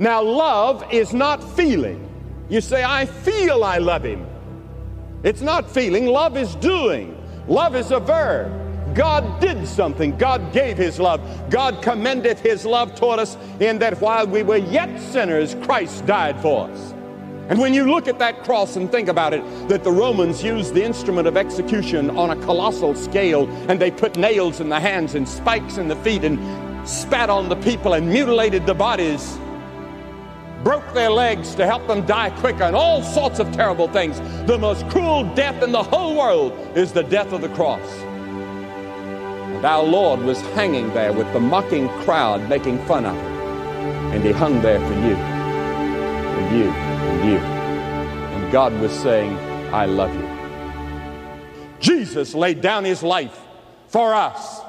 Now, love is not feeling. You say, I feel I love him. It's not feeling, love is doing. Love is a verb. God did something. God gave his love. God commendeth his love toward us in that while we were yet sinners, Christ died for us. And when you look at that cross and think about it, that the Romans used the instrument of execution on a colossal scale, and they put nails in the hands and spikes in the feet and spat on the people and mutilated the bodies, broke their legs to help them die quicker, and all sorts of terrible things. The most cruel death in the whole world is the death of the cross. And our Lord was hanging there with the mocking crowd making fun of him. And he hung there for you, for you, and you. And God was saying, I love you. Jesus laid down his life for us